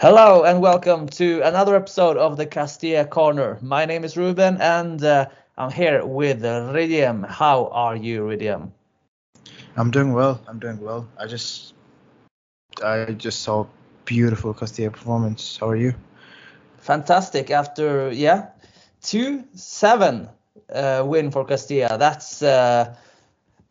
Hello and welcome to another episode of the Castilla Corner. My name is Ruben and uh, I'm here with Hridyam. How are you, Hridyam? I'm doing well. I'm doing well. I just I just saw beautiful Castilla performance. How are you? Fantastic. After yeah, two seven uh, win for Castilla. That's uh,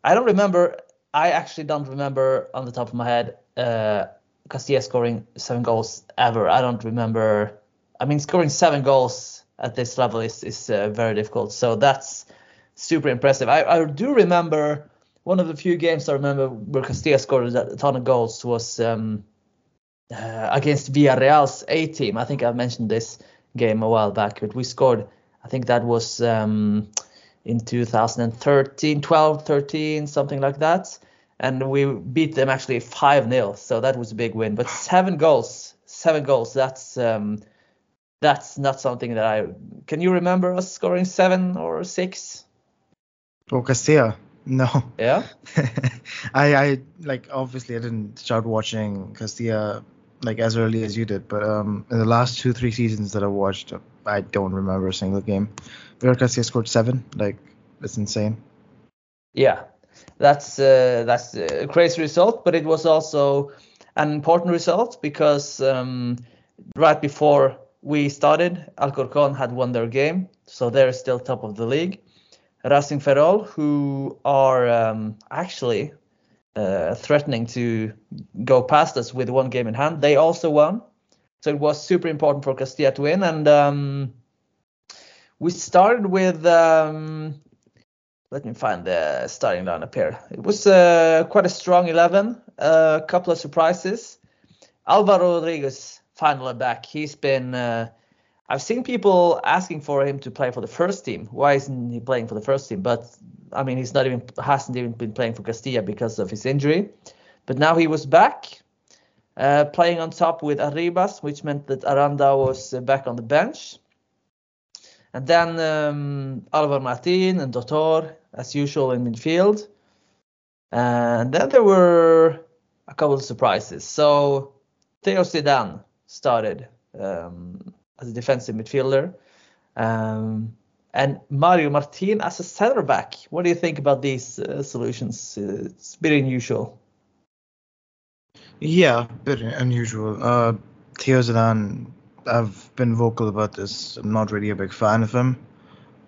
I don't remember. I actually don't remember on the top of my head uh, Castilla scoring seven goals ever. I don't remember. I mean, scoring seven goals at this level is is uh, very difficult. So that's super impressive. I, I do remember one of the few games I remember where Castilla scored a ton of goals was um, uh, against Villarreal's A team. I think I mentioned this game a while back, but we scored. I think that was um, in 2013, 12, 13, something like that. And we beat them actually 5 0. So that was a big win. But seven goals, seven goals, that's. Um, that's not something that I can you remember us scoring seven or six? Oh, Castilla. No. Yeah. I I like obviously I didn't start watching Castilla like as early as you did, but um in the last two three seasons that I watched, I don't remember a single game where Castilla scored seven. Like it's insane. Yeah, that's uh, that's a crazy result, but it was also an important result because um, right before we started, Alcorcon had won their game, so they're still top of the league. Racing Ferrol, who are um, actually uh, threatening to go past us with one game in hand, they also won. So it was super important for Castilla to win, and um, we started with. Um, let me find the starting lineup here. It was uh, quite a strong 11, a couple of surprises. Alvaro Rodriguez finally back. He's been. Uh, I've seen people asking for him to play for the first team. Why isn't he playing for the first team? But I mean, he's not even hasn't even been playing for Castilla because of his injury. But now he was back, uh, playing on top with Arribas, which meant that Aranda was uh, back on the bench. And then um, Alvar Martin and Dotor, as usual in midfield. And then there were a couple of surprises. So Theo Zidane started um, as a defensive midfielder. Um, and Mario Martin as a center back. What do you think about these uh, solutions? It's a bit unusual. Yeah, a bit unusual. Uh, Theo Zidane, I've been vocal about this. I'm not really a big fan of him.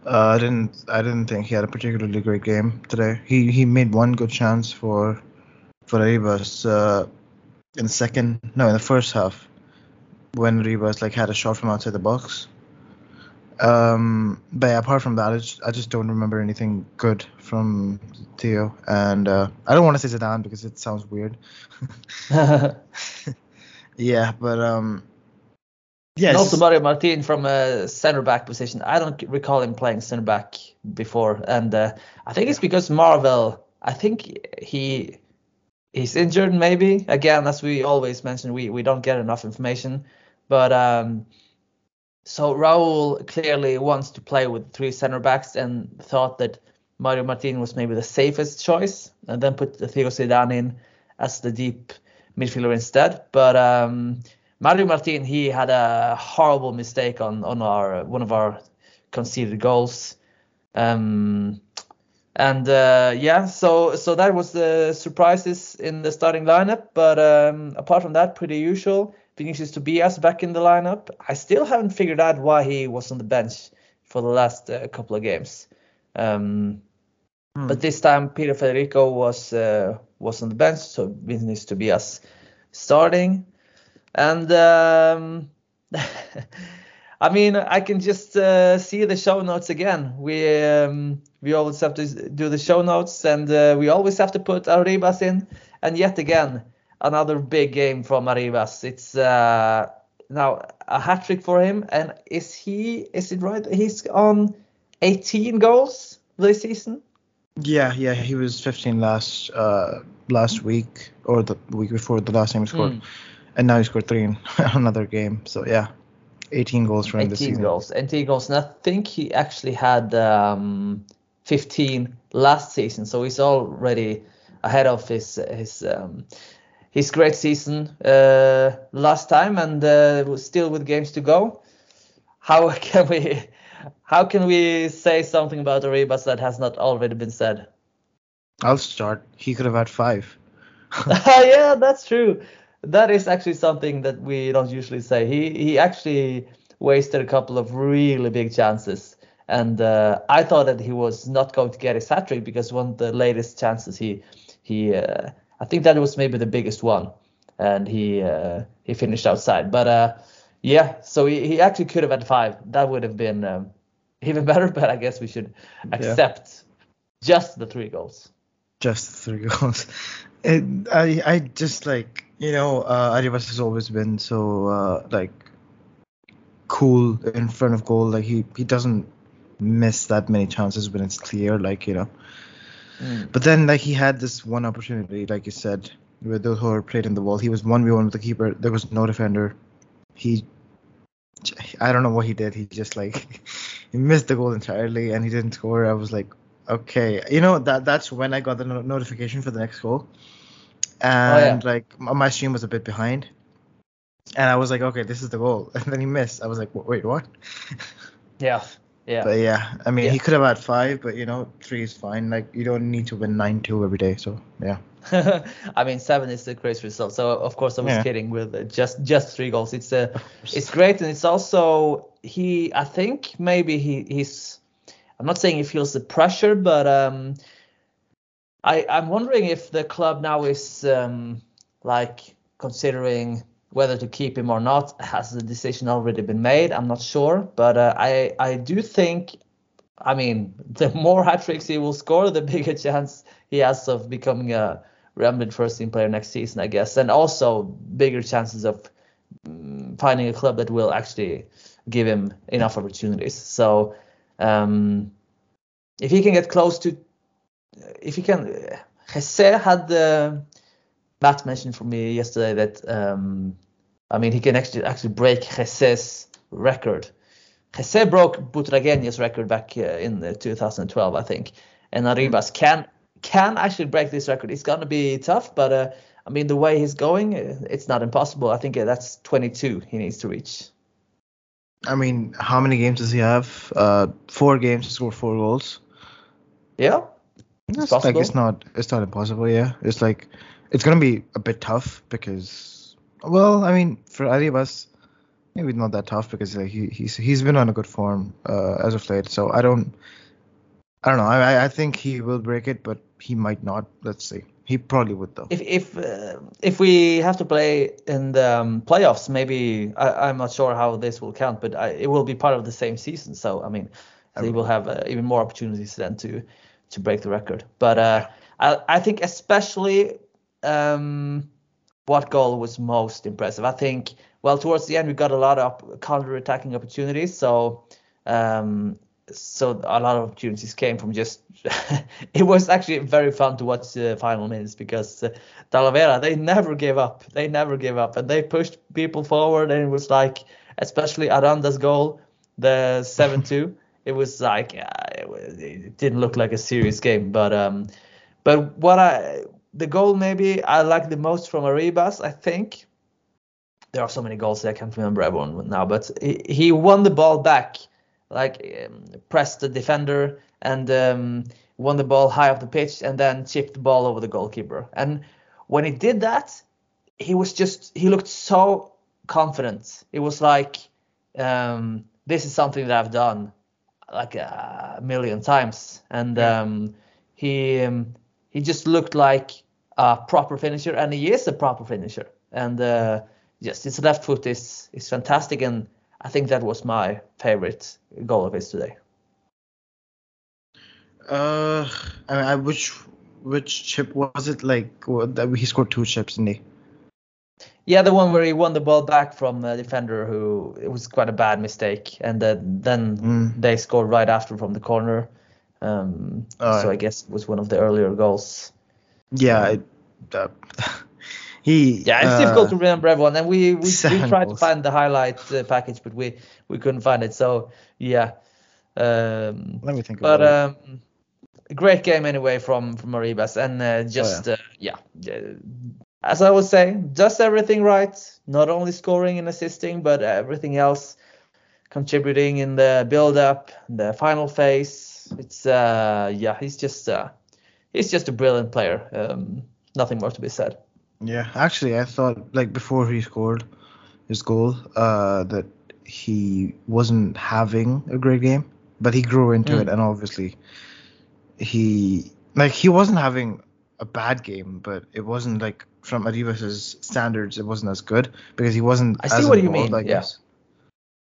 Uh, I didn't. I didn't think he had a particularly great game today. He he made one good chance for for Arribas uh, in the second. No, in the first half when Rivas like had a shot from outside the box. Um, but yeah, apart from that, I just, I just don't remember anything good from Theo, and uh, I don't want to say Zidane because it sounds weird. yeah, but um, yeah. And also Mario Martin from a center back position. I don't recall him playing center back before, and uh, I think it's because Marvel. I think he he's injured, maybe. Again, as we always mention, we, we don't get enough information. But um, so Raul clearly wants to play with three center backs and thought that Mario Martin was maybe the safest choice, and then put Theo Zidane in as the deep midfielder instead. But um, Mario Martin, he had a horrible mistake on on our one of our conceded goals. Um, and uh, yeah, so so that was the surprises in the starting lineup. But um, apart from that, pretty usual. Vinicius Tobias back in the lineup. I still haven't figured out why he was on the bench for the last uh, couple of games. Um, Hmm. But this time Peter Federico was uh, was on the bench, so Vinicius Tobias starting. And um, I mean, I can just uh, see the show notes again. We um, we always have to do the show notes, and uh, we always have to put Arribas in. And yet again, another big game from Arribas. It's uh, now a hat trick for him. And is he? Is it right? He's on 18 goals this season. Yeah, yeah, he was 15 last uh last week or the week before the last time he scored, Mm. And now he scored three in another game. So yeah, 18 goals for him this 18 season. goals. 18 goals. And I think he actually had um, 15 last season, so he's already ahead of his his um, his great season uh, last time, and uh, still with games to go. How can we how can we say something about Arribas that has not already been said? I'll start. He could have had five. yeah, that's true. That is actually something that we don't usually say. He he actually wasted a couple of really big chances, and uh, I thought that he was not going to get his hat trick because one of the latest chances he he uh, I think that was maybe the biggest one, and he uh, he finished outside. But uh, yeah, so he, he actually could have had five. That would have been um, even better. But I guess we should accept just the three goals. Just three goals. I I just like you know uh, Arribas has always been so uh, like cool in front of goal. Like he he doesn't miss that many chances when it's clear. Like you know. Mm. But then like he had this one opportunity, like you said, with those who played in the wall. He was one v one with the keeper. There was no defender. He I don't know what he did. He just like he missed the goal entirely and he didn't score. I was like, okay, you know that that's when I got the no- notification for the next goal, and like my stream was a bit behind, and I was like, okay, this is the goal, and then he missed. I was like, wait, what? Yeah, yeah. But yeah, I mean, Yeah. he could have had five, but you know, three is fine. Like you don't need to win nine two every day. So yeah, I mean, seven is the great result. So of course I was Yeah. kidding with uh, just just three goals. It's uh, it's great, and it's also he. I think maybe he he's. I'm not saying he feels the pressure, but um, I I'm wondering if the club now is um like considering whether to keep him or not. Has the decision already been made? I'm not sure, but uh, I I do think I mean, the more hat tricks he will score, the bigger chance he has of becoming a Real Madrid first team player next season, I guess, and also bigger chances of mm, finding a club that will actually give him enough opportunities. So, um, if he can get close to, if he can, Jesse had the Matt mentioned for me yesterday that um, I mean he can actually actually break Jesé's record. Jesse broke Butragueño's record back uh, in uh, 2012, I think, and Arribas can can actually break this record. It's gonna be tough, but uh, I mean the way he's going, uh, it's not impossible. I think uh, that's 22 he needs to reach. I mean, how many games does he have? Uh, four games to score four goals. Yeah, It's like it's not it's not impossible. Yeah, it's like it's gonna be a bit tough because well, I mean, for Arribas, maybe not that tough because like he he's he's been on a good form uh, as of late. So I don't I don't know. I I think he will break it, but he might not. Let's see. He probably would though. if if uh, if we have to play in the um, playoffs, maybe I, I'm not sure how this will count, but I, it will be part of the same season. So I mean, they will have uh, even more opportunities then to to break the record. But uh, I I think especially um, what goal was most impressive. I think well towards the end we got a lot of counter attacking opportunities. So um, so a lot of opportunities came from just. it was actually very fun to watch the final minutes because uh, Talavera they never gave up. They never gave up, and they pushed people forward, and it was like, especially Aranda's goal, the seven-two. it was like uh, it, didn't look like a serious game, but um, but what I the goal maybe I like the most from Arribas, I think. There are so many goals that I can't remember everyone now, but he, he won the ball back, like um, pressed the defender and um, won the ball high up the pitch, and then chipped the ball over the goalkeeper. And when he did that, he was just he looked so confident. It was like um, this is something that I've done like a million times, and um, he um, he just looked like a proper finisher, and he is a proper finisher. And uh, yes, his left foot is is fantastic, and I think that was my favorite goal of his today. Uh, I mean, I, which which chip was it? Like what, that he scored two chips, didn't he? Yeah, the one where he won the ball back from a defender who it was quite a bad mistake, and uh, then Mm. they scored right after from the corner. Um, Oh, so. I guess it was one of the earlier goals. Yeah, I, uh, he. Yeah, it's uh, difficult to remember everyone, and we we, we tried to find the highlight uh, package, but we we couldn't find it. So yeah, um, Let me think but about it. um, great game anyway from from Arribas, and uh, just uh, yeah, uh, as I was saying, does everything right. Not only scoring and assisting, but everything else, contributing in the build up, the final phase. It's uh yeah, he's just uh he's just a brilliant player. Um, nothing more to be said. Yeah, actually, I thought like before he scored his goal, uh, that he wasn't having a great game, but he grew into Mm. it, and obviously, he like he wasn't having a bad game, but it wasn't like from Arribas's standards, it wasn't as good because he wasn't. I see as what you mean, I yeah. guess.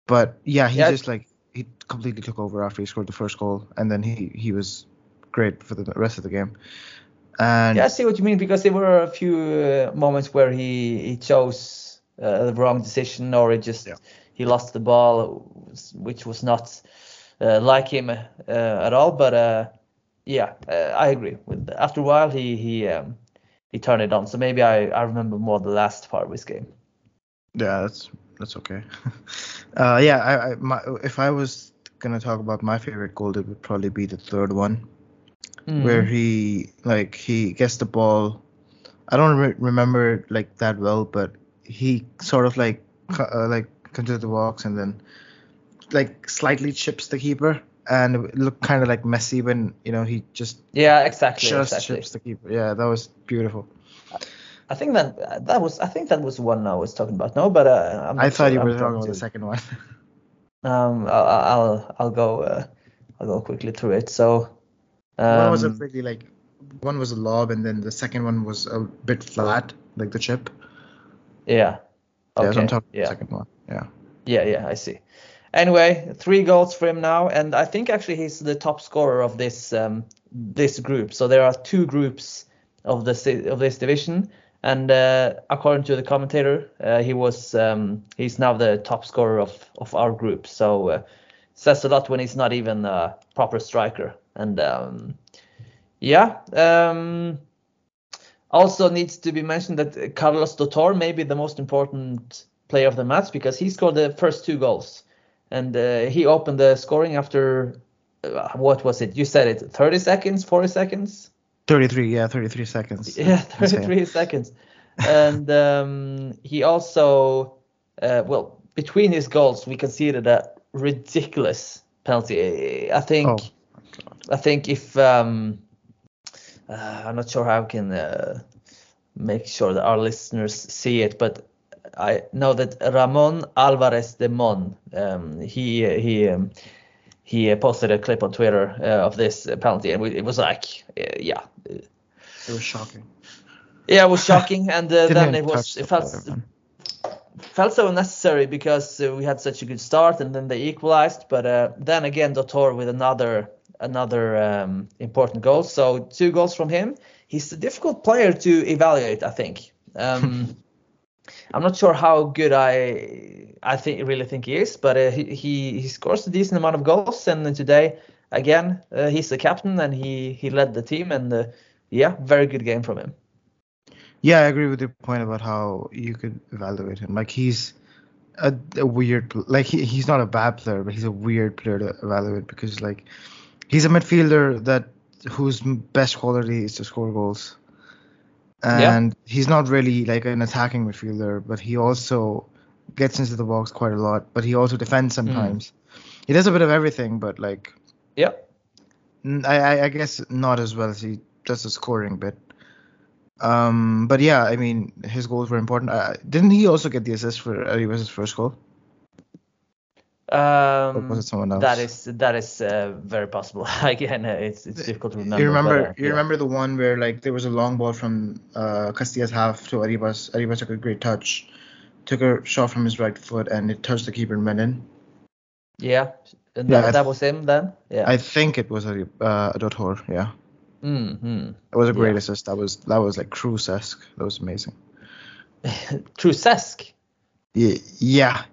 But yeah, he Yeah. just like he completely took over after he scored the first goal, and then he he was great for the rest of the game. And Yeah, I see what you mean because there were a few uh, moments where he he chose uh, the wrong decision or he just Yeah. he lost the ball, which was not uh, like him uh, at all. But uh, yeah, uh, I agree. With after a while, he he um, he turned it on. So maybe I I remember more the last part of his game. Yeah, that's that's okay. uh, yeah, I, I my, if I was gonna talk about my favorite goal, it would probably be the third one, Mm. where he like he gets the ball. I don't re- remember like that well, but he sort of like uh, like comes to the box and then like slightly chips the keeper, and it looked kind of like messy when you know he just Yeah, exactly. just exactly. chips the keeper. Yeah, that was beautiful. I think that that was I think that was the one I was talking about. No, but uh, I'm I thought sure. you I'm were talking trying about the second one. Um, I'll I'll I'll go uh, I'll go quickly through it. So, um, one was a really like one was a lob and then the second one was a bit flat like the chip yeah, yeah so okay, i'm talking yeah, the second one yeah yeah, yeah. I see. Anyway, three goals for him now, and I think actually he's the top scorer of this um this group. So there are two groups of this of this division, and uh, according to the commentator, uh, he was um he's now the top scorer of of our group. So uh, says a lot when he's not even a proper striker, and um yeah um. Also needs to be mentioned that Carlos Dotor may be the most important player of the match because he scored the first two goals, and uh, he opened the scoring after uh, what was it? You said it, 30 seconds, 40 seconds? 33 yeah 33 seconds Yeah, 33 seconds. And um, he also, uh, well, between his goals, we conceded a ridiculous penalty. I think. oh. I think if um, uh, I'm not sure how I can uh, make sure that our listeners see it, but I know that Ramon Alvarez de Mon, um, he he um, he posted a clip on Twitter uh, of this penalty, and we, it was like, uh, yeah, it was shocking yeah, it was shocking, and uh, then it was it felt felt so unnecessary because uh, we had such a good start and then they equalized. But uh, then again, Dotor with another another um, important goal. So two goals from him. He's a difficult player to evaluate, I think. Um, I'm not sure how good I I think really think he is, but uh, he, he scores a decent amount of goals, and today again uh, he's the captain and he he led the team, and uh, yeah, very good game from him. Yeah, I agree with your point about how you could evaluate him. Like he's a, a weird, like he, he's not a bad player, but he's a weird player to evaluate because like he's a midfielder that whose best quality is to score goals, and yeah. he's not really like an attacking midfielder, but he also gets into the box quite a lot. But he also defends hmm. sometimes. Mm. He does a bit of everything, but like yeah, I I guess not as well as he does the scoring bit. Um, but yeah, I mean, his goals were important. Uh, didn't he also get the assist for Arribas' first goal? Um, or was it someone else? That is that is uh, very possible. Again, it's it's difficult to remember. You remember but, uh, you yeah. remember the one where like there was a long ball from uh, Castilla's half to Arribas. Arribas took a great touch, took a shot from his right foot, and it touched the keeper and went in. Yeah, and Yeah, that, I that was him then. Yeah. I think it was a uh, a Dotor, yeah. mm-hmm. It was a great Yeah. assist. That was that was like Kroos-esque. That was amazing. Trusesk. Yeah, yeah.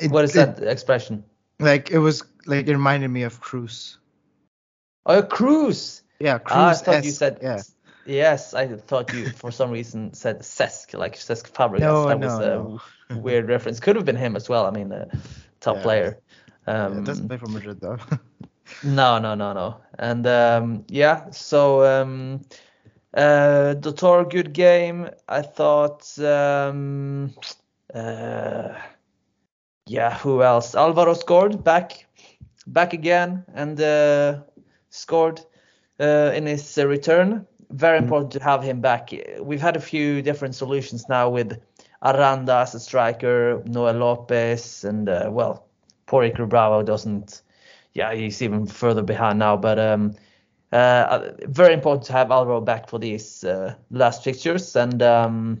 It- What is it- that expression? Like it was like it reminded me of Kroos. Oh, Kroos. Yeah, Kroos. Ah, I thought you said. yeah. Yes, I thought you for some reason said Cesc, like Cesc Fabregas. No, that no, was a no. weird reference. Could have been him as well. I mean, a top Yeah. player. Yeah, Um, it doesn't play for Madrid though. No, no, no, no. And um, yeah, so um, uh, Dotor, good game. I thought, um, uh, yeah, who else? Alvaro scored back, back again, and uh, scored uh, in his uh, return. Very important to have him back. We've had a few different solutions now with Aranda as a striker, Noel Lopez, and uh, well, poor Iker Bravo doesn't yeah, he's even further behind now. But um, uh, very important to have Alvaro back for these uh, last fixtures. And um,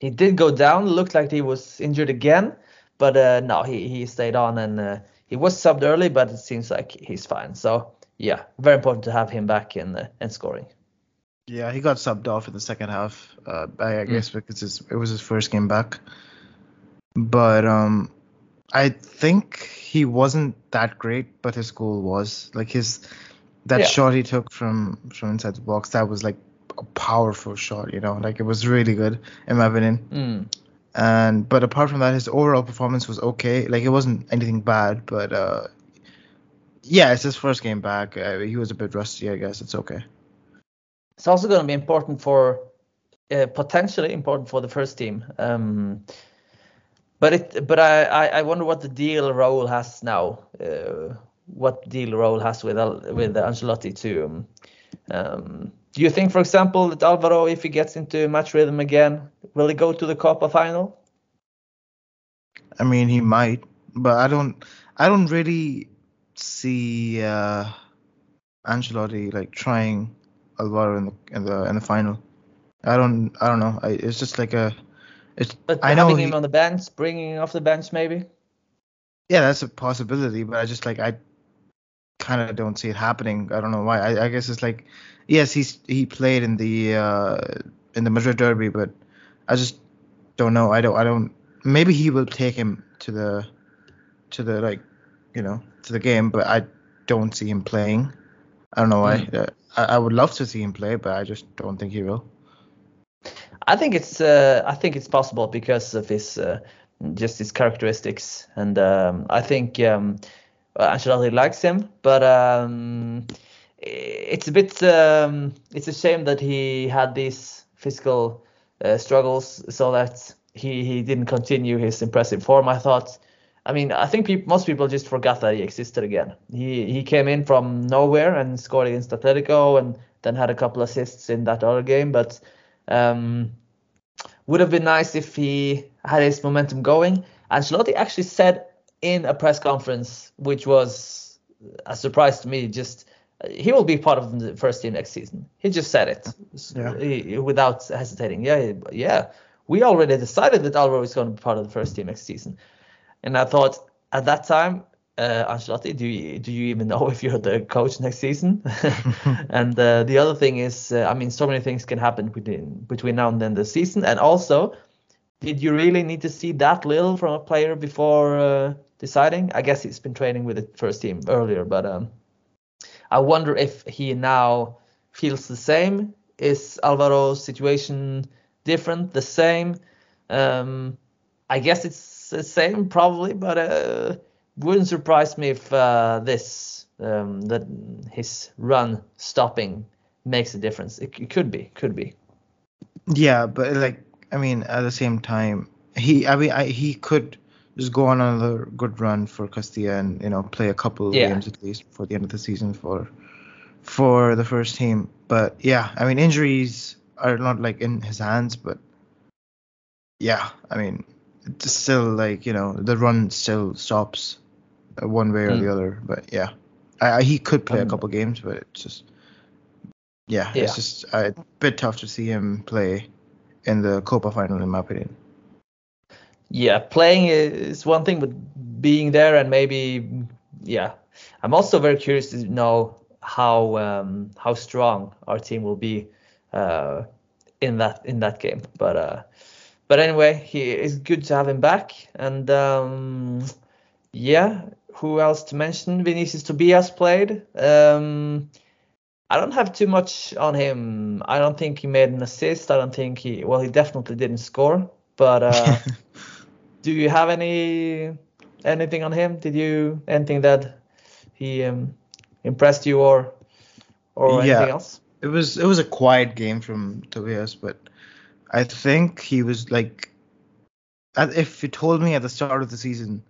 he did go down. Looked like he was injured again, but uh, no, he he stayed on and uh, he was subbed early, but it seems like he's fine. So yeah, very important to have him back in uh, and scoring. yeah, he got subbed off in the second half. Uh, I, I Mm. guess because it was his first game back. But um, I think he wasn't that great, but his goal was like his that Yeah. shot he took from from inside the box. That was like a powerful shot, you know, like it was really good in my opinion. Mm. And but apart from that, his overall performance was okay. Like it wasn't anything bad, but uh, yeah, it's his first game back. Uh, he was a bit rusty, I guess. It's okay. It's also going to be important for uh, potentially important for the first team. Um, but it, but I, I, I wonder what the deal Raul has now. Uh, what deal Raul has with with Ancelotti. Um, um, do you think, for example, that Alvaro, if he gets into match rhythm again, will he go to the Copa final? I mean, he might, but I don't. I don't really see uh, Ancelotti like trying Alvaro in the in the in the final. I don't. I don't know. I, it's just like a. It's. But I know. having he- him on the bench, bringing him off the bench, maybe. yeah, that's a possibility, but I just like I kind of don't see it happening. I don't know why. I, I guess it's like, yes, he's he played in the uh, in the Madrid derby, but I just don't know. I don't. I don't. Maybe he will take him to the to the like, you know, to the game, but I don't see him playing. I don't know why. Uh, I, I would love to see him play, but I just don't think he will. I think it's uh, I think it's possible because of his uh, just his characteristics, and um, I think um, Ancelotti likes him, but um, it's a bit um, it's a shame that he had these physical uh, struggles, so that he he didn't continue his impressive form. I thought. I mean, I think most people just forgot that he existed again. He he came in from nowhere and scored against Atletico, and then had a couple assists in that other game. But um, would have been nice if he had his momentum going. Ancelotti actually said in a press conference, which was a surprise to me, just he will be part of the first team next season. He just said it Yeah. he- without hesitating. Yeah, yeah. We already decided that Alvaro is going to be part of the first team next season. And I thought at that time, uh, Ancelotti, do you do you even know if you're the coach next season? and uh, the other thing is, uh, I mean, so many things can happen between between now and then the season, and also did you really need to see that little from a player before uh, deciding? I guess he's been training with the first team earlier, but um, I wonder if he now feels the same. Is Alvaro's situation different? The same? Um, I guess it's the same probably, but uh, wouldn't surprise me if uh, this um, that his run stopping makes a difference. It, it could be, could be. Yeah, but like I mean, at the same time, he I mean I, he could just go on another good run for Castilla and you know play a couple Yeah. games at least before the end of the season for for the first team. But yeah, I mean injuries are not like in his hands, but yeah, I mean it's still like you know the run still stops uh, one way or Mm. the other. But yeah, I, I, he could play a Um, couple games, but it's just yeah, Yeah. it's just a bit tough to see him play in the Copa final in my opinion. Yeah, playing is one thing, but being there and maybe, yeah, I'm also very curious to know how um, how strong our team will be uh, in that in that game. But uh, but anyway, he it's good to have him back. And um, yeah, who else to mention? Vinicius Tobias played. Um, I don't have too much on him. I don't think he made an assist. I don't think he well, he definitely didn't score. But uh, do you have any anything on him? Did you anything that he um, impressed you or or Yeah. anything else? It was it was a quiet game from Tobias, but I think he was like, if you told me at the start of the season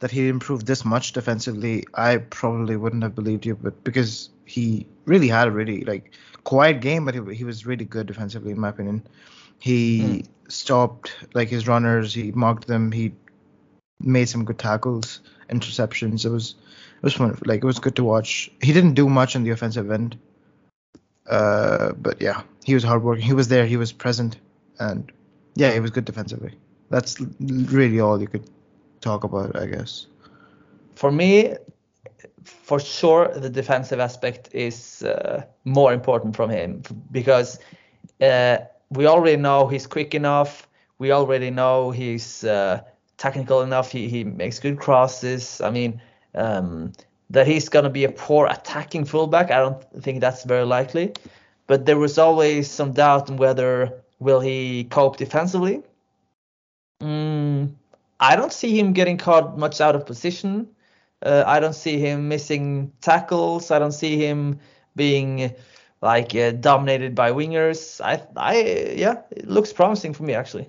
that he improved this much defensively, I probably wouldn't have believed you. But because he really had a really like quiet game, but he, he was really good defensively in my opinion. He stopped like his runners, he marked them, he made some good tackles, interceptions. It was it was fun. Like it was good to watch. He didn't do much on the offensive end. Uh, but yeah, he was hardworking. He was there. He was present, and yeah, he was good defensively. That's really all you could talk about, I guess. For me, for sure, the defensive aspect is uh, more important from him because uh, we already know he's quick enough. We already know he's uh, technical enough. He he makes good crosses. I mean, um, that he's gonna be a poor attacking fullback. I don't think that's very likely. But there was always some doubt on whether will he cope defensively. Mm, I don't see him getting caught much out of position. Uh, I don't see him missing tackles. I don't see him being like uh, dominated by wingers. I, I, yeah, it looks promising for me actually.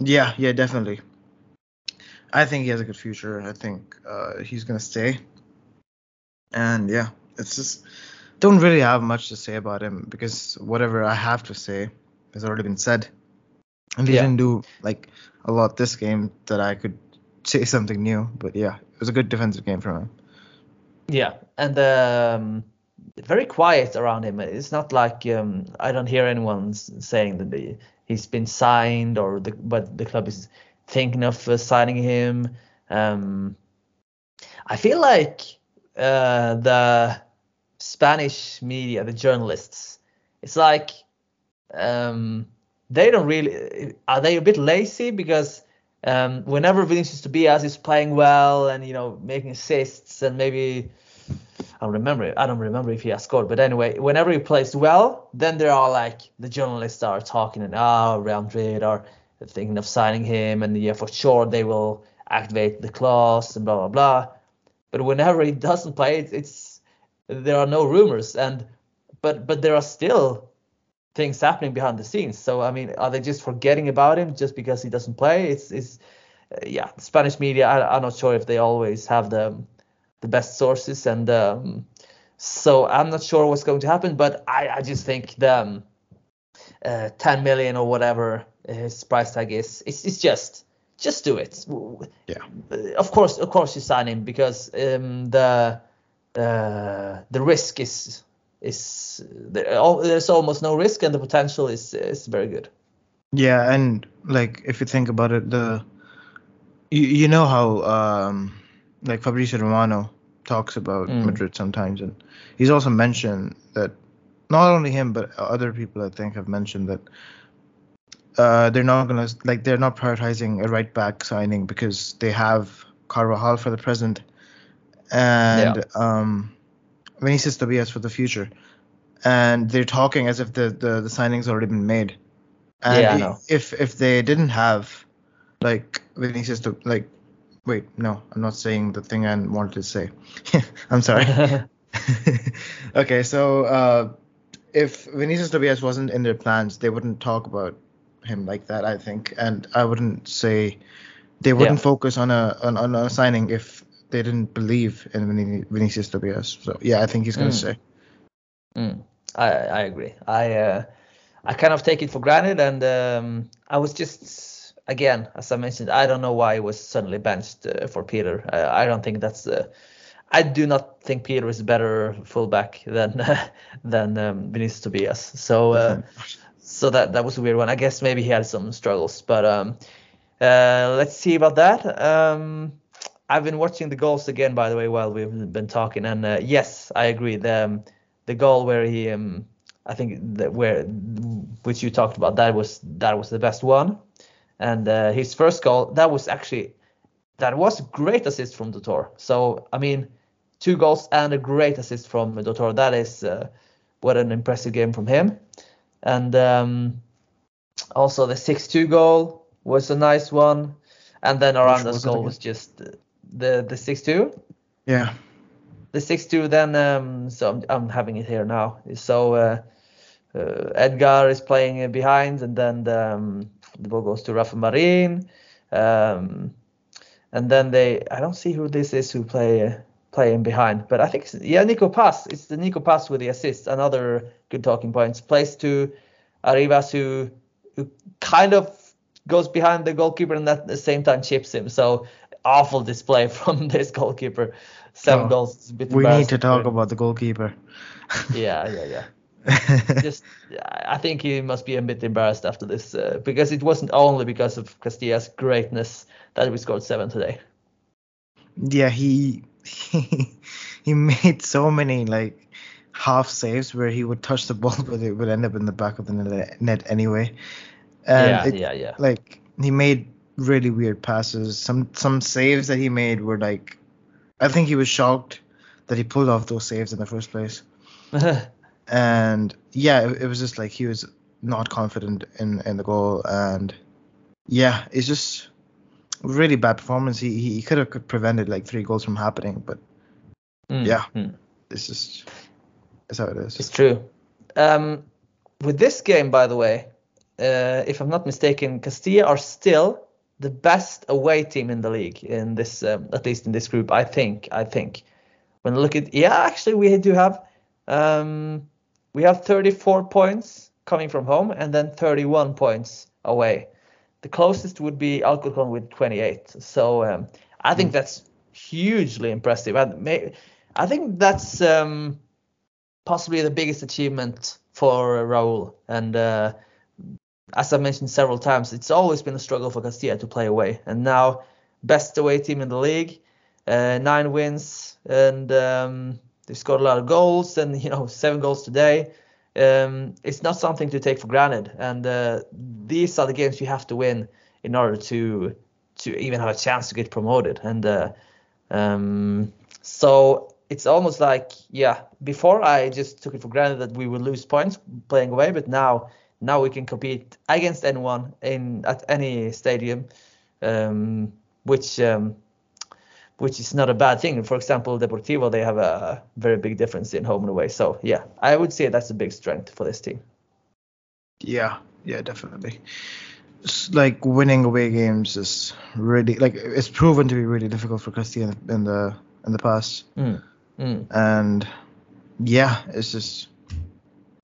Yeah, yeah, definitely. I think he has a good future. I think uh, he's gonna stay. And yeah, it's just don't really have much to say about him because whatever I have to say has already been said. And he Yeah. didn't do like a lot this game that I could say something new. But yeah, it was a good defensive game from him. Yeah, and um, very quiet around him. It's not like um, I don't hear anyone saying that he's been signed or the but the club is thinking of uh, signing him. Um, I feel like uh, the Spanish media, the journalists, it's like um, they don't really are they a bit lazy because um, whenever Vinicius Tobias is playing well and you know making assists and maybe I don't remember I don't remember if he has scored but anyway whenever he plays well then there are like the journalists are talking and ah Real Madrid are thinking of signing him and yeah for sure they will activate the clause and blah blah blah. But whenever he doesn't play it's, it's there are no rumors and but but there are still things happening behind the scenes. So I mean, are they just forgetting about him just because he doesn't play? It's it's uh, yeah, Spanish media. I, I'm not sure if they always have the the best sources, and um, so I'm not sure what's going to happen. But I I just think the um, uh, 10 million or whatever his price tag is, it's it's just just do it. Yeah. Uh, Of course, of course, you sign him because um, the uh, the risk is is there, there's almost no risk and the potential is is very good. Yeah, and like if you think about it, the you, you know how um like Fabrizio Romano talks about Mm. Madrid sometimes, and he's also mentioned that not only him but other people I think have mentioned that uh, they're not gonna like they're not prioritizing a right back signing because they have Carvajal for the present and Yeah. um, Vinicius Tobias for the future, and they're talking as if the the, the signing's already been made. And Yeah, I know. if if they didn't have like Vinicius to like wait no I'm not saying the thing I wanted to say. I'm sorry. okay, so uh, if Vinicius Tobias wasn't in their plans, they wouldn't talk about him like that, I think, and I wouldn't say they wouldn't Yeah. focus on a on, on a signing if they didn't believe in Vini- Vinicius Tobias. So yeah, I think he's gonna Mm. stay. Mm, I I agree. I uh, I kind of take it for granted, and um, I was just again, as I mentioned, I don't know why he was suddenly benched uh, for Peter. I, I don't think that's. Uh, I do not think Peter is a better fullback than than um, Vinicius Tobias. So uh, so that that was a weird one. I guess maybe he had some struggles, but um, uh, let's see about that. Um, I've been watching the goals again, by the way, while we've been talking, and uh, yes, I agree. The um, the goal where he, um, I think that where which you talked about, that was that was the best one, and uh, his first goal that was actually that was a great assist from Dotor. So I mean, two goals and a great assist from Dotor. That is uh, what an impressive game from him, and um, also the 6-2 goal was a nice one, and then Aranda's goal was just the the 6-2 Yeah. the 6-2 then um, so I'm, I'm having it here now. So uh, uh, Edgar is playing behind and then the, um, the ball goes to Rafa Marin. Um, and then they I don't see who this is who play uh, playing behind but I think yeah Nico Paz. It's the Nico Paz with the assist another good talking points. Plays to Arribas who who kind of goes behind the goalkeeper and at the same time chips him. So awful display from this goalkeeper seven Oh, goals is a bit We need to talk about the goalkeeper. yeah yeah yeah just I think he must be a bit embarrassed after this uh, because it wasn't only because of Castilla's greatness that we scored seven today. yeah, he, he he made so many like half saves where he would touch the ball but it would end up in the back of the net, net anyway. And yeah, it- yeah, yeah. like he made really weird passes. Some some saves that he made were like I think he was shocked that he pulled off those saves in the first place. And yeah, it, it was just like he was not confident in in the goal and yeah, it's just really bad performance. He he, could have prevented like three goals from happening, but Mm, yeah. mm. it's just it's how it is. It's true. Um, with this game, by the way, uh, if I'm not mistaken, Castilla are still the best away team in the league in this, um, at least in this group. I think. I think. When I look at, yeah, actually, we do have, um, we have 34 points coming from home and then 31 points away. The closest would be Alcorcon with 28. So um, I think that's hugely impressive. And may, I think that's. Um, possibly the biggest achievement for Raul. And uh, as I've mentioned several times, it's always been a struggle for Castilla to play away. And now, best away team in the league, uh, nine wins, and um, they've scored a lot of goals, and you know, seven goals today. Um, it's not something to take for granted, and uh, these are the games you have to win in order to to even have a chance to get promoted. And uh, um, so it's almost like yeah before i just took it for granted that we would lose points playing away but now now we can compete against anyone in at any stadium um, which um, which is not a bad thing for example deportivo they have a very big difference in home and away so yeah i would say that's a big strength for this team Yeah, yeah, definitely. S- Like winning away games is really like it's proven to be really difficult for Castilla in, in the in the past. Mm, mm. and yeah, it's just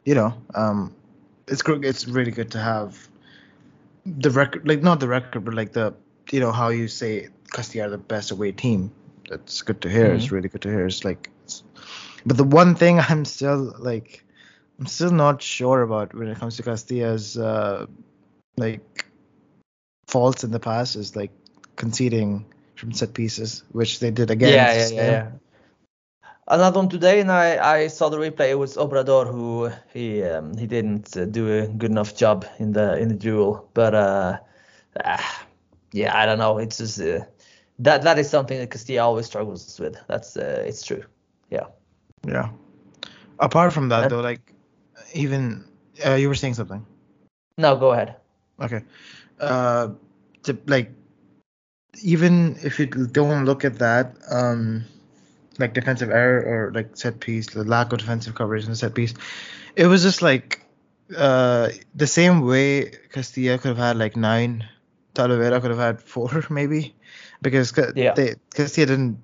you know, um, it's it's really good to have the record, like not the record, but like the you know how you say Castilla are the best away team. That's good to hear. It's really good to hear. It's like, it's, but the one thing I'm still like, I'm still not sure about when it comes to Castilla's uh, like faults in the past is like conceding from set pieces, which they did again. yeah, yeah, yeah, yeah. Another one today, and I, I saw the replay. It was Obrador who he um, he didn't uh, do a good enough job in the in the duel. But uh, ah, yeah, I don't know. It's just uh, that that is something that Castilla always struggles with. That's uh, it's true. Yeah. Yeah. Apart from that, And- though, like even uh, you were saying something. No, go ahead. Okay. Uh, to, like even if you don't look at that, um, like defensive error or like set piece, the lack of defensive coverage in the set piece, it was just like uh the same way Castilla could have had like nine, Talavera could have had four maybe, because Ca- Yeah. they Castilla didn't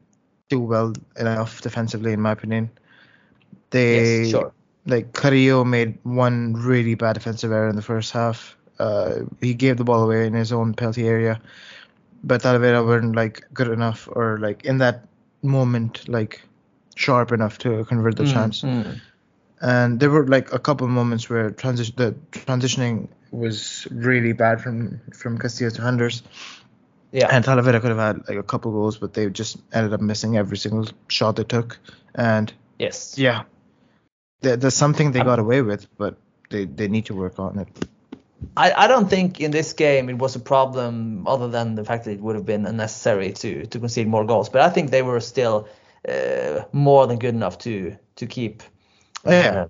do well enough defensively in my opinion. They yes, sure. like Carrillo made one really bad defensive error in the first half. Uh, he gave the ball away in his own penalty area, but Talavera weren't like good enough or like in that moment like sharp enough to convert the Mm, chance. mm. And there were like a couple moments where transition the transitioning was really bad from from Castilla to Hunders. Yeah. And Talavera could have had like a couple goals, but they just ended up missing every single shot they took. And yes. yeah, there, there's something they Um, got away with, but they, they need to work on it. I, I don't think in this game it was a problem other than the fact that it would have been unnecessary to to concede more goals. But I think they were still uh, more than good enough to to keep Yeah. uh,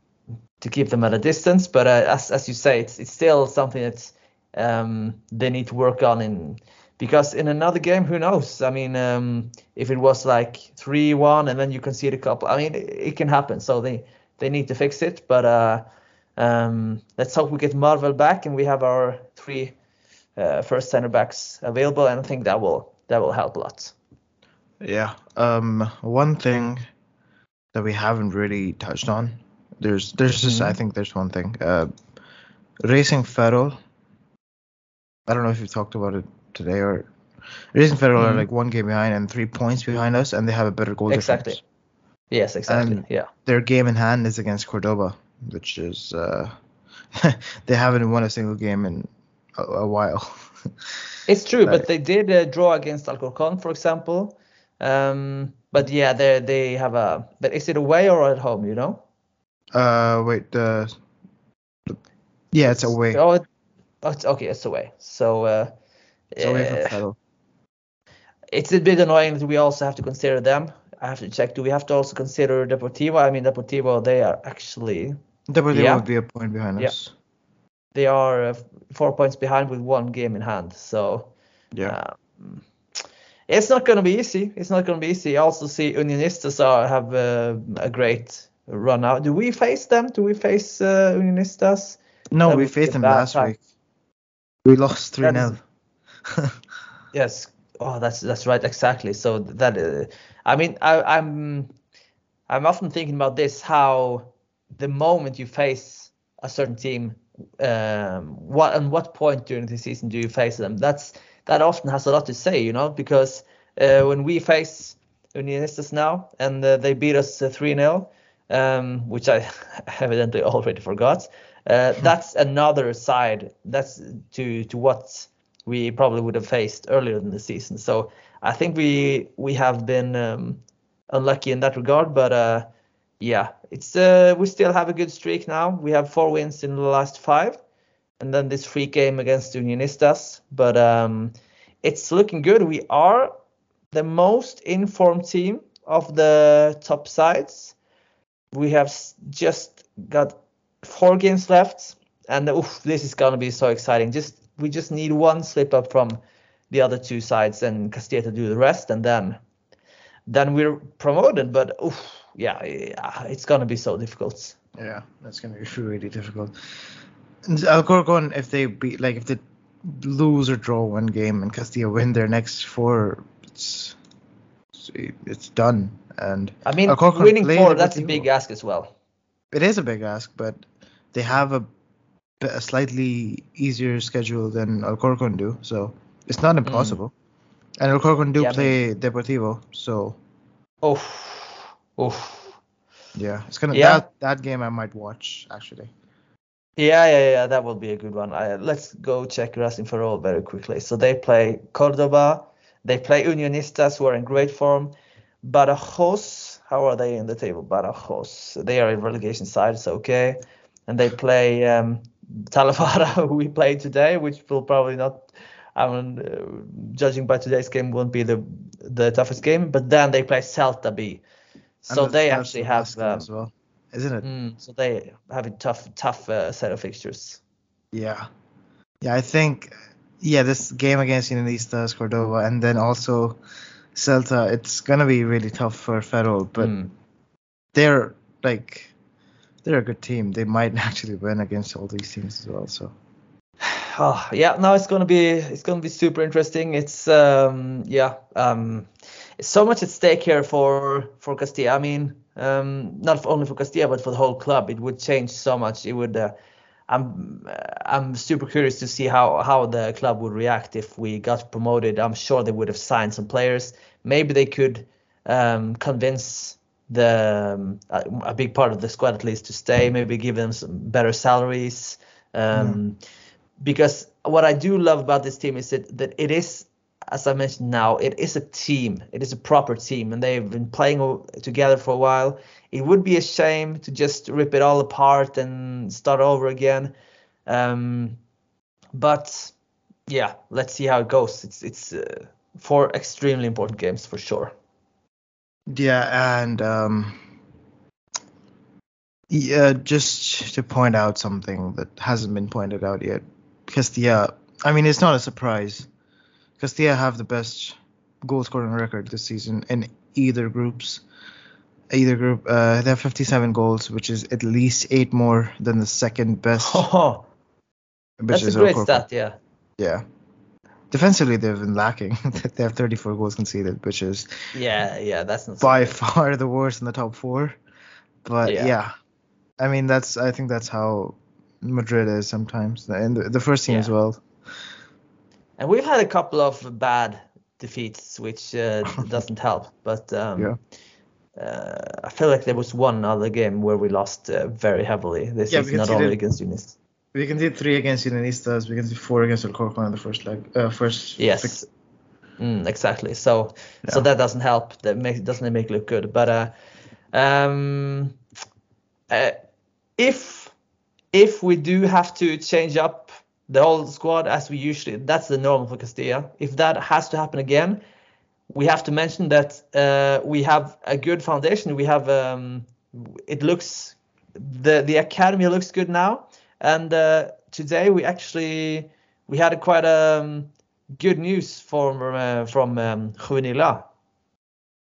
to keep them at a distance. But uh, as as you say, it's it's still something that um, they need to work on in because in another game, who knows? I mean, um, if it was like three one and then you concede a couple, I mean, it, it can happen. So they they need to fix it. But uh, um, let's hope we get Marvel back and we have our three uh, first center backs available, and I think that will that will help a lot. Yeah. Um. One thing that we haven't really touched on. There's there's just I think there's one thing. Uh, Racing Ferrol. I don't know if you talked about it today or. Racing Ferrol are Mhm. like one game behind and three points behind us, and they have a better goal Exactly. difference. Yes, exactly. And- yeah. Their game in hand is against Cordoba, which is uh, they haven't won a single game in a, a while. It's true, Like- but they did uh, draw against Alcorcon, for example. Um, but yeah, they they have a. But is it away or at home? You know? uh, wait. The. yeah, it's away. Oh, oh, it's, okay, it's away. So uh, It's away from uh, it's a bit annoying that we also have to consider them. I have to check. Do we have to also consider Deportivo? I mean, Deportivo, they are actually Deportivo yeah. would be a point behind Yeah. us. they are uh, four points behind with one game in hand. So Yeah. Um, it's not going to be easy. It's not going to be easy. I also see Unionistas are, have uh, a great run out. Do we face them? Do we face uh, Unionistas? no, that we faced them last time. week. We lost 3 That 0. Yes. Oh, that's that's right. Exactly. So that uh, I mean, I, I'm I'm often thinking about this. How the moment you face a certain team, um, what and what point during the season do you face them? That's that often has a lot to say, you know, because uh, when we face Unionistas now and uh, they beat us three 0 um, which I evidently already forgot. Uh, that's another side. That's to to what we probably would have faced earlier in the season. So I think we we have been um, unlucky in that regard, but uh, yeah, it's uh, we still have a good streak now. We have four wins in the last five, and then this free game against Unionistas. But um, it's looking good. We are the most informed team of the top sides. We have just got four games left, and oof, this is gonna be so exciting. Just we just need one slip up from the other two sides, and Castilla to do the rest, and then then we're promoted. But oof, yeah, yeah, it's gonna be so difficult. Yeah, that's gonna be really difficult. And Alcorcon, if they beat, like, if they lose or draw one game and Castilla win their next four, it's it's, it's done. And I mean, Alcorcon winning four, that's a big ask as well. it is a big ask, but they have a, a slightly easier schedule than Alcorcon do, so it's not impossible. And Alcorcon do Mm. Yeah, play Deportivo, so Oof, oof. yeah, it's gonna Yeah. that that game I might watch actually. Yeah, yeah, yeah, that will be a good one. I, let's go check Racing Ferrol very quickly. So they play Cordoba, they play Unionistas, who are in great form. Badajoz how are they in the table? Badajoz. They are in relegation side, so okay. And they play um, Talavera, who we played today, which will probably not. I mean, uh, judging by today's game, won't be the the toughest game. But then they play Celta B, so they actually the have. Um, as well, isn't it? mm, so they have a tough, tough uh, set of fixtures. Yeah. Yeah, I think yeah, this game against Unionistas Cordoba and then also Celta, it's gonna be really tough for Ferrol, but Mm. they're like they're a good team. They might actually win against all these teams as well. So Oh, yeah, no, it's gonna be it's gonna be super interesting. It's um yeah um it's so much at stake here for for Castilla. I mean um not only for Castilla but for the whole club. It would change so much. It would. Uh, I'm uh, I'm super curious to see how how the club would react if we got promoted. I'm sure they would have signed some players. Maybe they could um, convince the um, a, big part of the squad at least to stay. Maybe give them some better salaries. Um, Because what I do love about this team is that, that it is, as I mentioned now, it is a team. It is a proper team, and they've been playing together for a while. It would be a shame to just rip it all apart and start over again. Um, but yeah, let's see how it goes. It's it's uh, four extremely important games for sure. Yeah, and um yeah, just to point out something that hasn't been pointed out yet. Castilla, I mean, it's not a surprise. Castilla have the best goal scoring record this season in either groups. Either group, uh, they have 57 goals, which is at least eight more than the second best. Oh, that's a great stat. Yeah. Yeah. Defensively, they've been lacking. they have 34 goals conceded, which is Yeah, yeah, that's not. by good. far the worst in the top four. But Yeah. yeah. I mean that's I think that's how Madrid is sometimes, and the, the first team as well. And we've had a couple of bad defeats, which uh, doesn't help. But um, Yeah. uh, I feel like there was one other game where we lost uh, very heavily this Yeah, season, not because only against Unis. We can see three against Unionistas. We can see four against Alcorcon in the first leg. Uh, first. Yes, mm, exactly. So so that doesn't help. That makes doesn't make it look good. But uh, um, uh, if if we do have to change up the whole squad as we usually, that's the normal for Castilla. If that has to happen again, we have to mention that uh, we have a good foundation. We have um, it looks the the academy looks good now, and uh, today we actually we had a quite um, good news from uh, from um, Juvenil.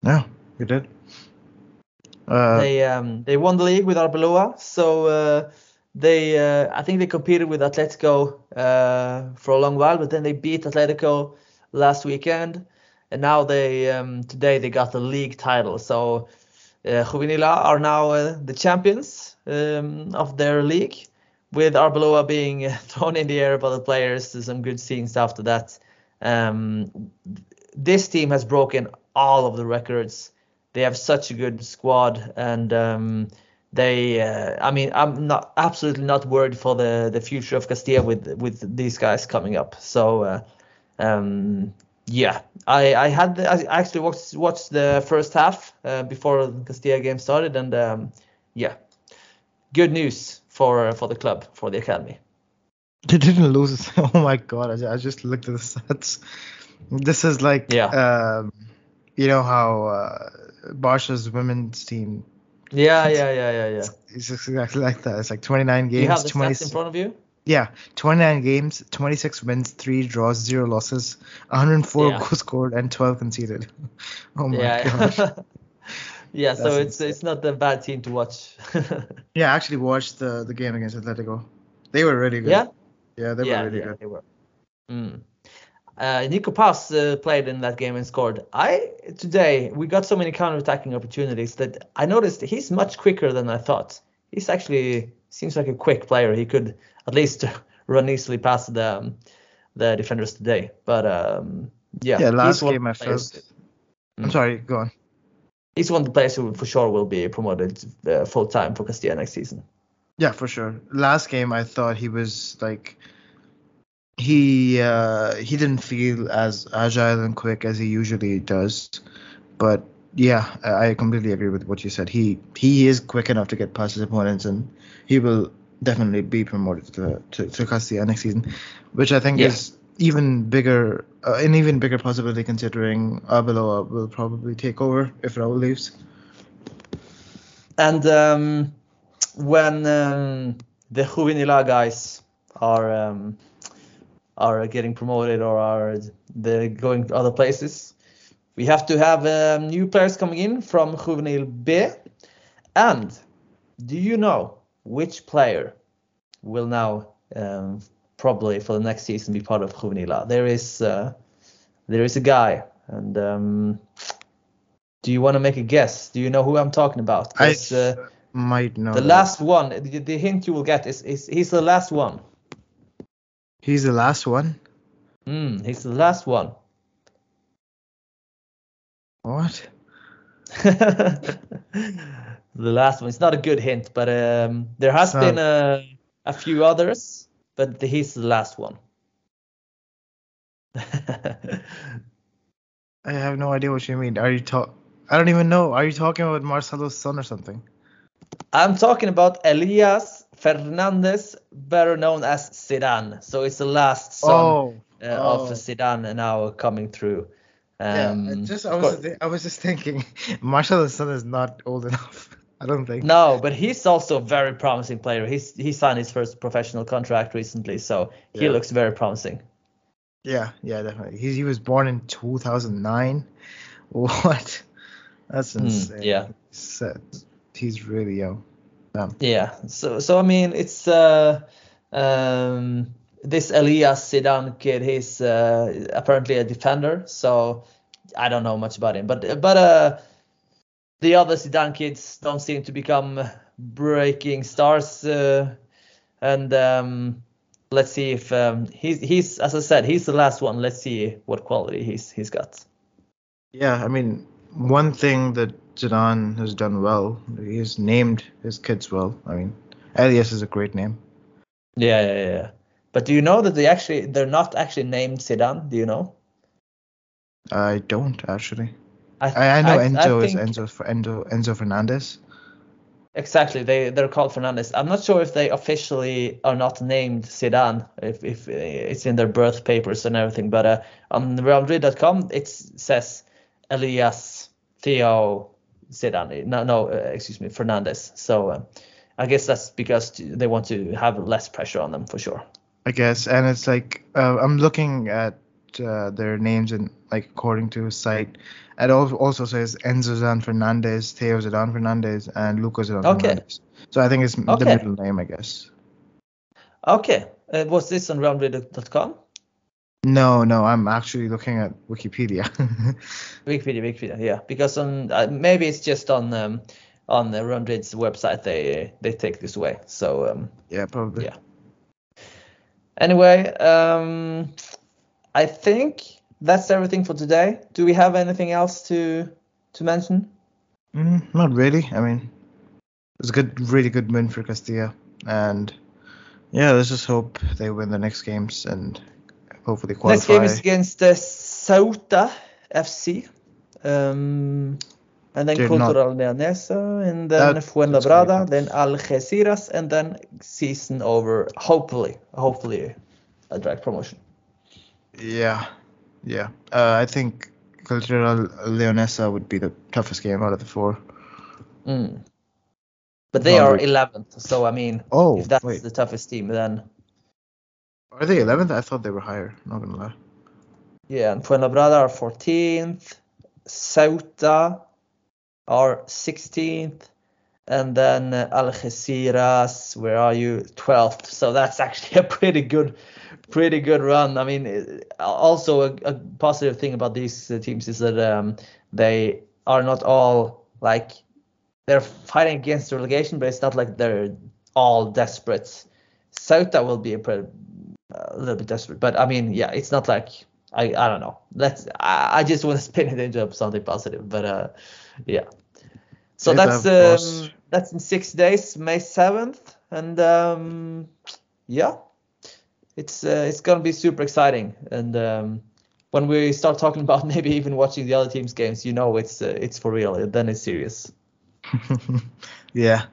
Yeah, we did. Uh, they um, they won the league with Arbeloa, so uh, they uh, I think they competed with Atletico uh, for a long while, but then they beat Atletico last weekend, and now they um, today they got the league title. So uh, Juvenil A are now uh, the champions um, of their league, with Arbeloa being thrown in the air by the players. There's some good scenes after that. Um, this team has broken all of the records. They have such a good squad, and um, they. Uh, I mean, I'm not absolutely not worried for the, the future of Castilla with with these guys coming up. So, uh, um, yeah, I I had the, I actually watched watched the first half uh, before the Castilla game started, and um, yeah, good news for for the club for the academy. they didn't lose. Oh my god! I, I just looked at the stats. This is like, Yeah. um, you know how uh, women's team Yeah, yeah, yeah, yeah, yeah. It's exactly like that. It's like 29 Do you have games, the 20. stats in front of you? Yeah, 29 games, 26 wins, 3 draws, 0 losses, 104 Yeah. goals scored, and 12 conceded. Oh my yeah. gosh. Yeah, so That's it's insane. it's not a bad team to watch. yeah, I actually watched the, the game against Atletico. They were really good. yeah? Yeah, they yeah, were really yeah, good. they were. Mm. Uh, Nico Paz uh, played in that game and scored. I today we got so many counter-attacking opportunities that I noticed he's much quicker than I thought. He's actually seems like a quick player. He could at least run easily past the um, the defenders today. But um, yeah, Yeah, last game I felt. I'm sorry, go on. He's one of the players who for sure will be promoted uh, full time for Castilla next season. Yeah, for sure. Last game I thought he was like he uh he didn't feel as agile and quick as he usually does. But yeah, I completely agree with what you said. He he is quick enough to get past his opponents, and he will definitely be promoted to to, to Castilla next season, which I think Yeah. is even bigger, uh, an even bigger possibility considering Arbeloa will probably take over if Raul leaves. And um, when um, the Juvenil A guys are um, are getting promoted or are they going to other places, we have to have um, new players coming in from Juvenil B. And do you know which player will now um, probably for the next season be part of Juvenil A? There is uh, there is a guy, and um, do you want to make a guess? Do you know who I'm talking about? I uh, might know. the that. last one, the, the hint you will get is, is he's the last one. He's the last one. Hmm, he's the last one. What? the last one. It's not a good hint, but um, there has So- been a, a few others, but he's the last one. I have no idea what you mean. Are you talk? I don't even know. Are you talking about Marcelo's son or something? I'm talking about Elias Fernandez, better known as Zidane. So it's the last son Oh, uh, of oh. Zidane now coming through. Yeah, Um, I just I was I was just thinking, Marcelo's son is not old enough. I don't think. No, but he's also a very promising player. He's he signed his first professional contract recently, so he Yeah. looks very promising. Yeah, yeah, definitely. He he was born in 2009. What? That's insane. Hmm, yeah. He's, uh, he's really young. Yeah. So so I mean it's uh um this Elias Zidane kid. He's uh, apparently a defender, so I don't know much about him. But but uh the other Zidane kids don't seem to become breaking stars. Uh, and um, let's see if um, he's he's as I said he's the last one. Let's see what quality he's he's got. Yeah, I mean, one thing that Zidane has done well, he's named his kids well. I mean, Elias is a great name. Yeah, yeah, yeah. But do you know that they actually they're not actually named Zidane? Do you know? I don't actually. I I, I know I Enzo is think- Enzo for Enzo Enzo Fernandez. Exactly. They they're called Fernandez. I'm not sure if they officially are not named Zidane, if if it's in their birth papers and everything. But uh, on RealMadrid.com it says Elias Theo Zidane. No, no, uh, excuse me, Fernandez. So uh, I guess that's because they want to have less pressure on them for sure. I guess, and it's like uh, I'm looking at uh, their names and like according to his site, it also says Enzo Zidane Fernandez, Theo Zidane Fernandez, and Lucas Zidane Okay. Fernandez. So I think it's the middle name, I guess. Okay. Uh, was this on RealMadrid.com? No, no, I'm actually looking at Wikipedia. Wikipedia, Wikipedia, yeah. Because on uh, maybe it's just on um, on the Real Madrid's website they they take this away. So um, yeah, probably. Yeah. Anyway, um, I think that's everything for today. Do we have anything else to to mention? Mm, not really. I mean, it's a good, really good win for Castilla, and yeah, let's just hope they win the next games and hopefully qualify. Next game is against uh, Ceuta FC. Um, and then They're not- Cultural Leonesa, and then That- Fuenlabrada, then Algeciras, and then season over. Hopefully, hopefully, a direct promotion. Yeah, yeah. Uh, I think Cultural Leonesa would be the toughest game out of the four. Mm. But they are 11th, so I mean, Oh, if that's wait. the toughest team, then Are they 11th? I thought they were higher. Not gonna lie. Yeah, and Fuenlabrada are 14th, Ceuta are 16th, and then uh, Algeciras, where are you? 12th. So that's actually a pretty good, pretty good run. I mean, also a, a positive thing about these uh, teams is that um, they are not all like they're fighting against relegation, but it's not like they're all desperate. Ceuta will be a, pretty, a little bit desperate, but I mean, yeah, it's not like I I don't know. Let's I, I just want to spin it into something positive, but uh, yeah. So Yeah, that's um, that's in six days, May seventh, and um, yeah, it's uh, it's gonna be super exciting, and um, when we start talking about maybe even watching the other team's games, you know it's uh, it's for real. Then it's serious. yeah,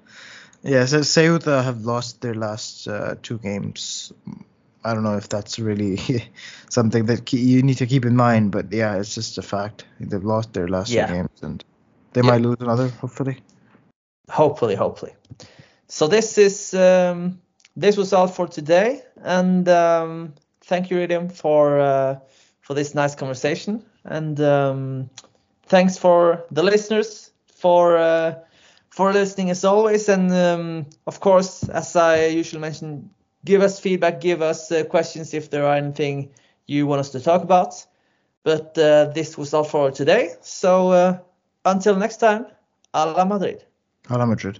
yeah. So Ceuta have lost their last uh, two games. I don't know if that's really something that you need to keep in mind, but yeah, it's just a fact. They've lost their last yeah. two games, and they yeah. might lose another, hopefully. Hopefully, hopefully. So this is um, this was all for today, and um, thank you, Hridyam, for uh, for this nice conversation, and um, thanks for the listeners for uh, for listening as always, and um, of course, as I usually mention, give us feedback, give us uh, questions if there are anything you want us to talk about. But uh, this was all for today. So uh, until next time, Hala Madrid. Hala Madrid.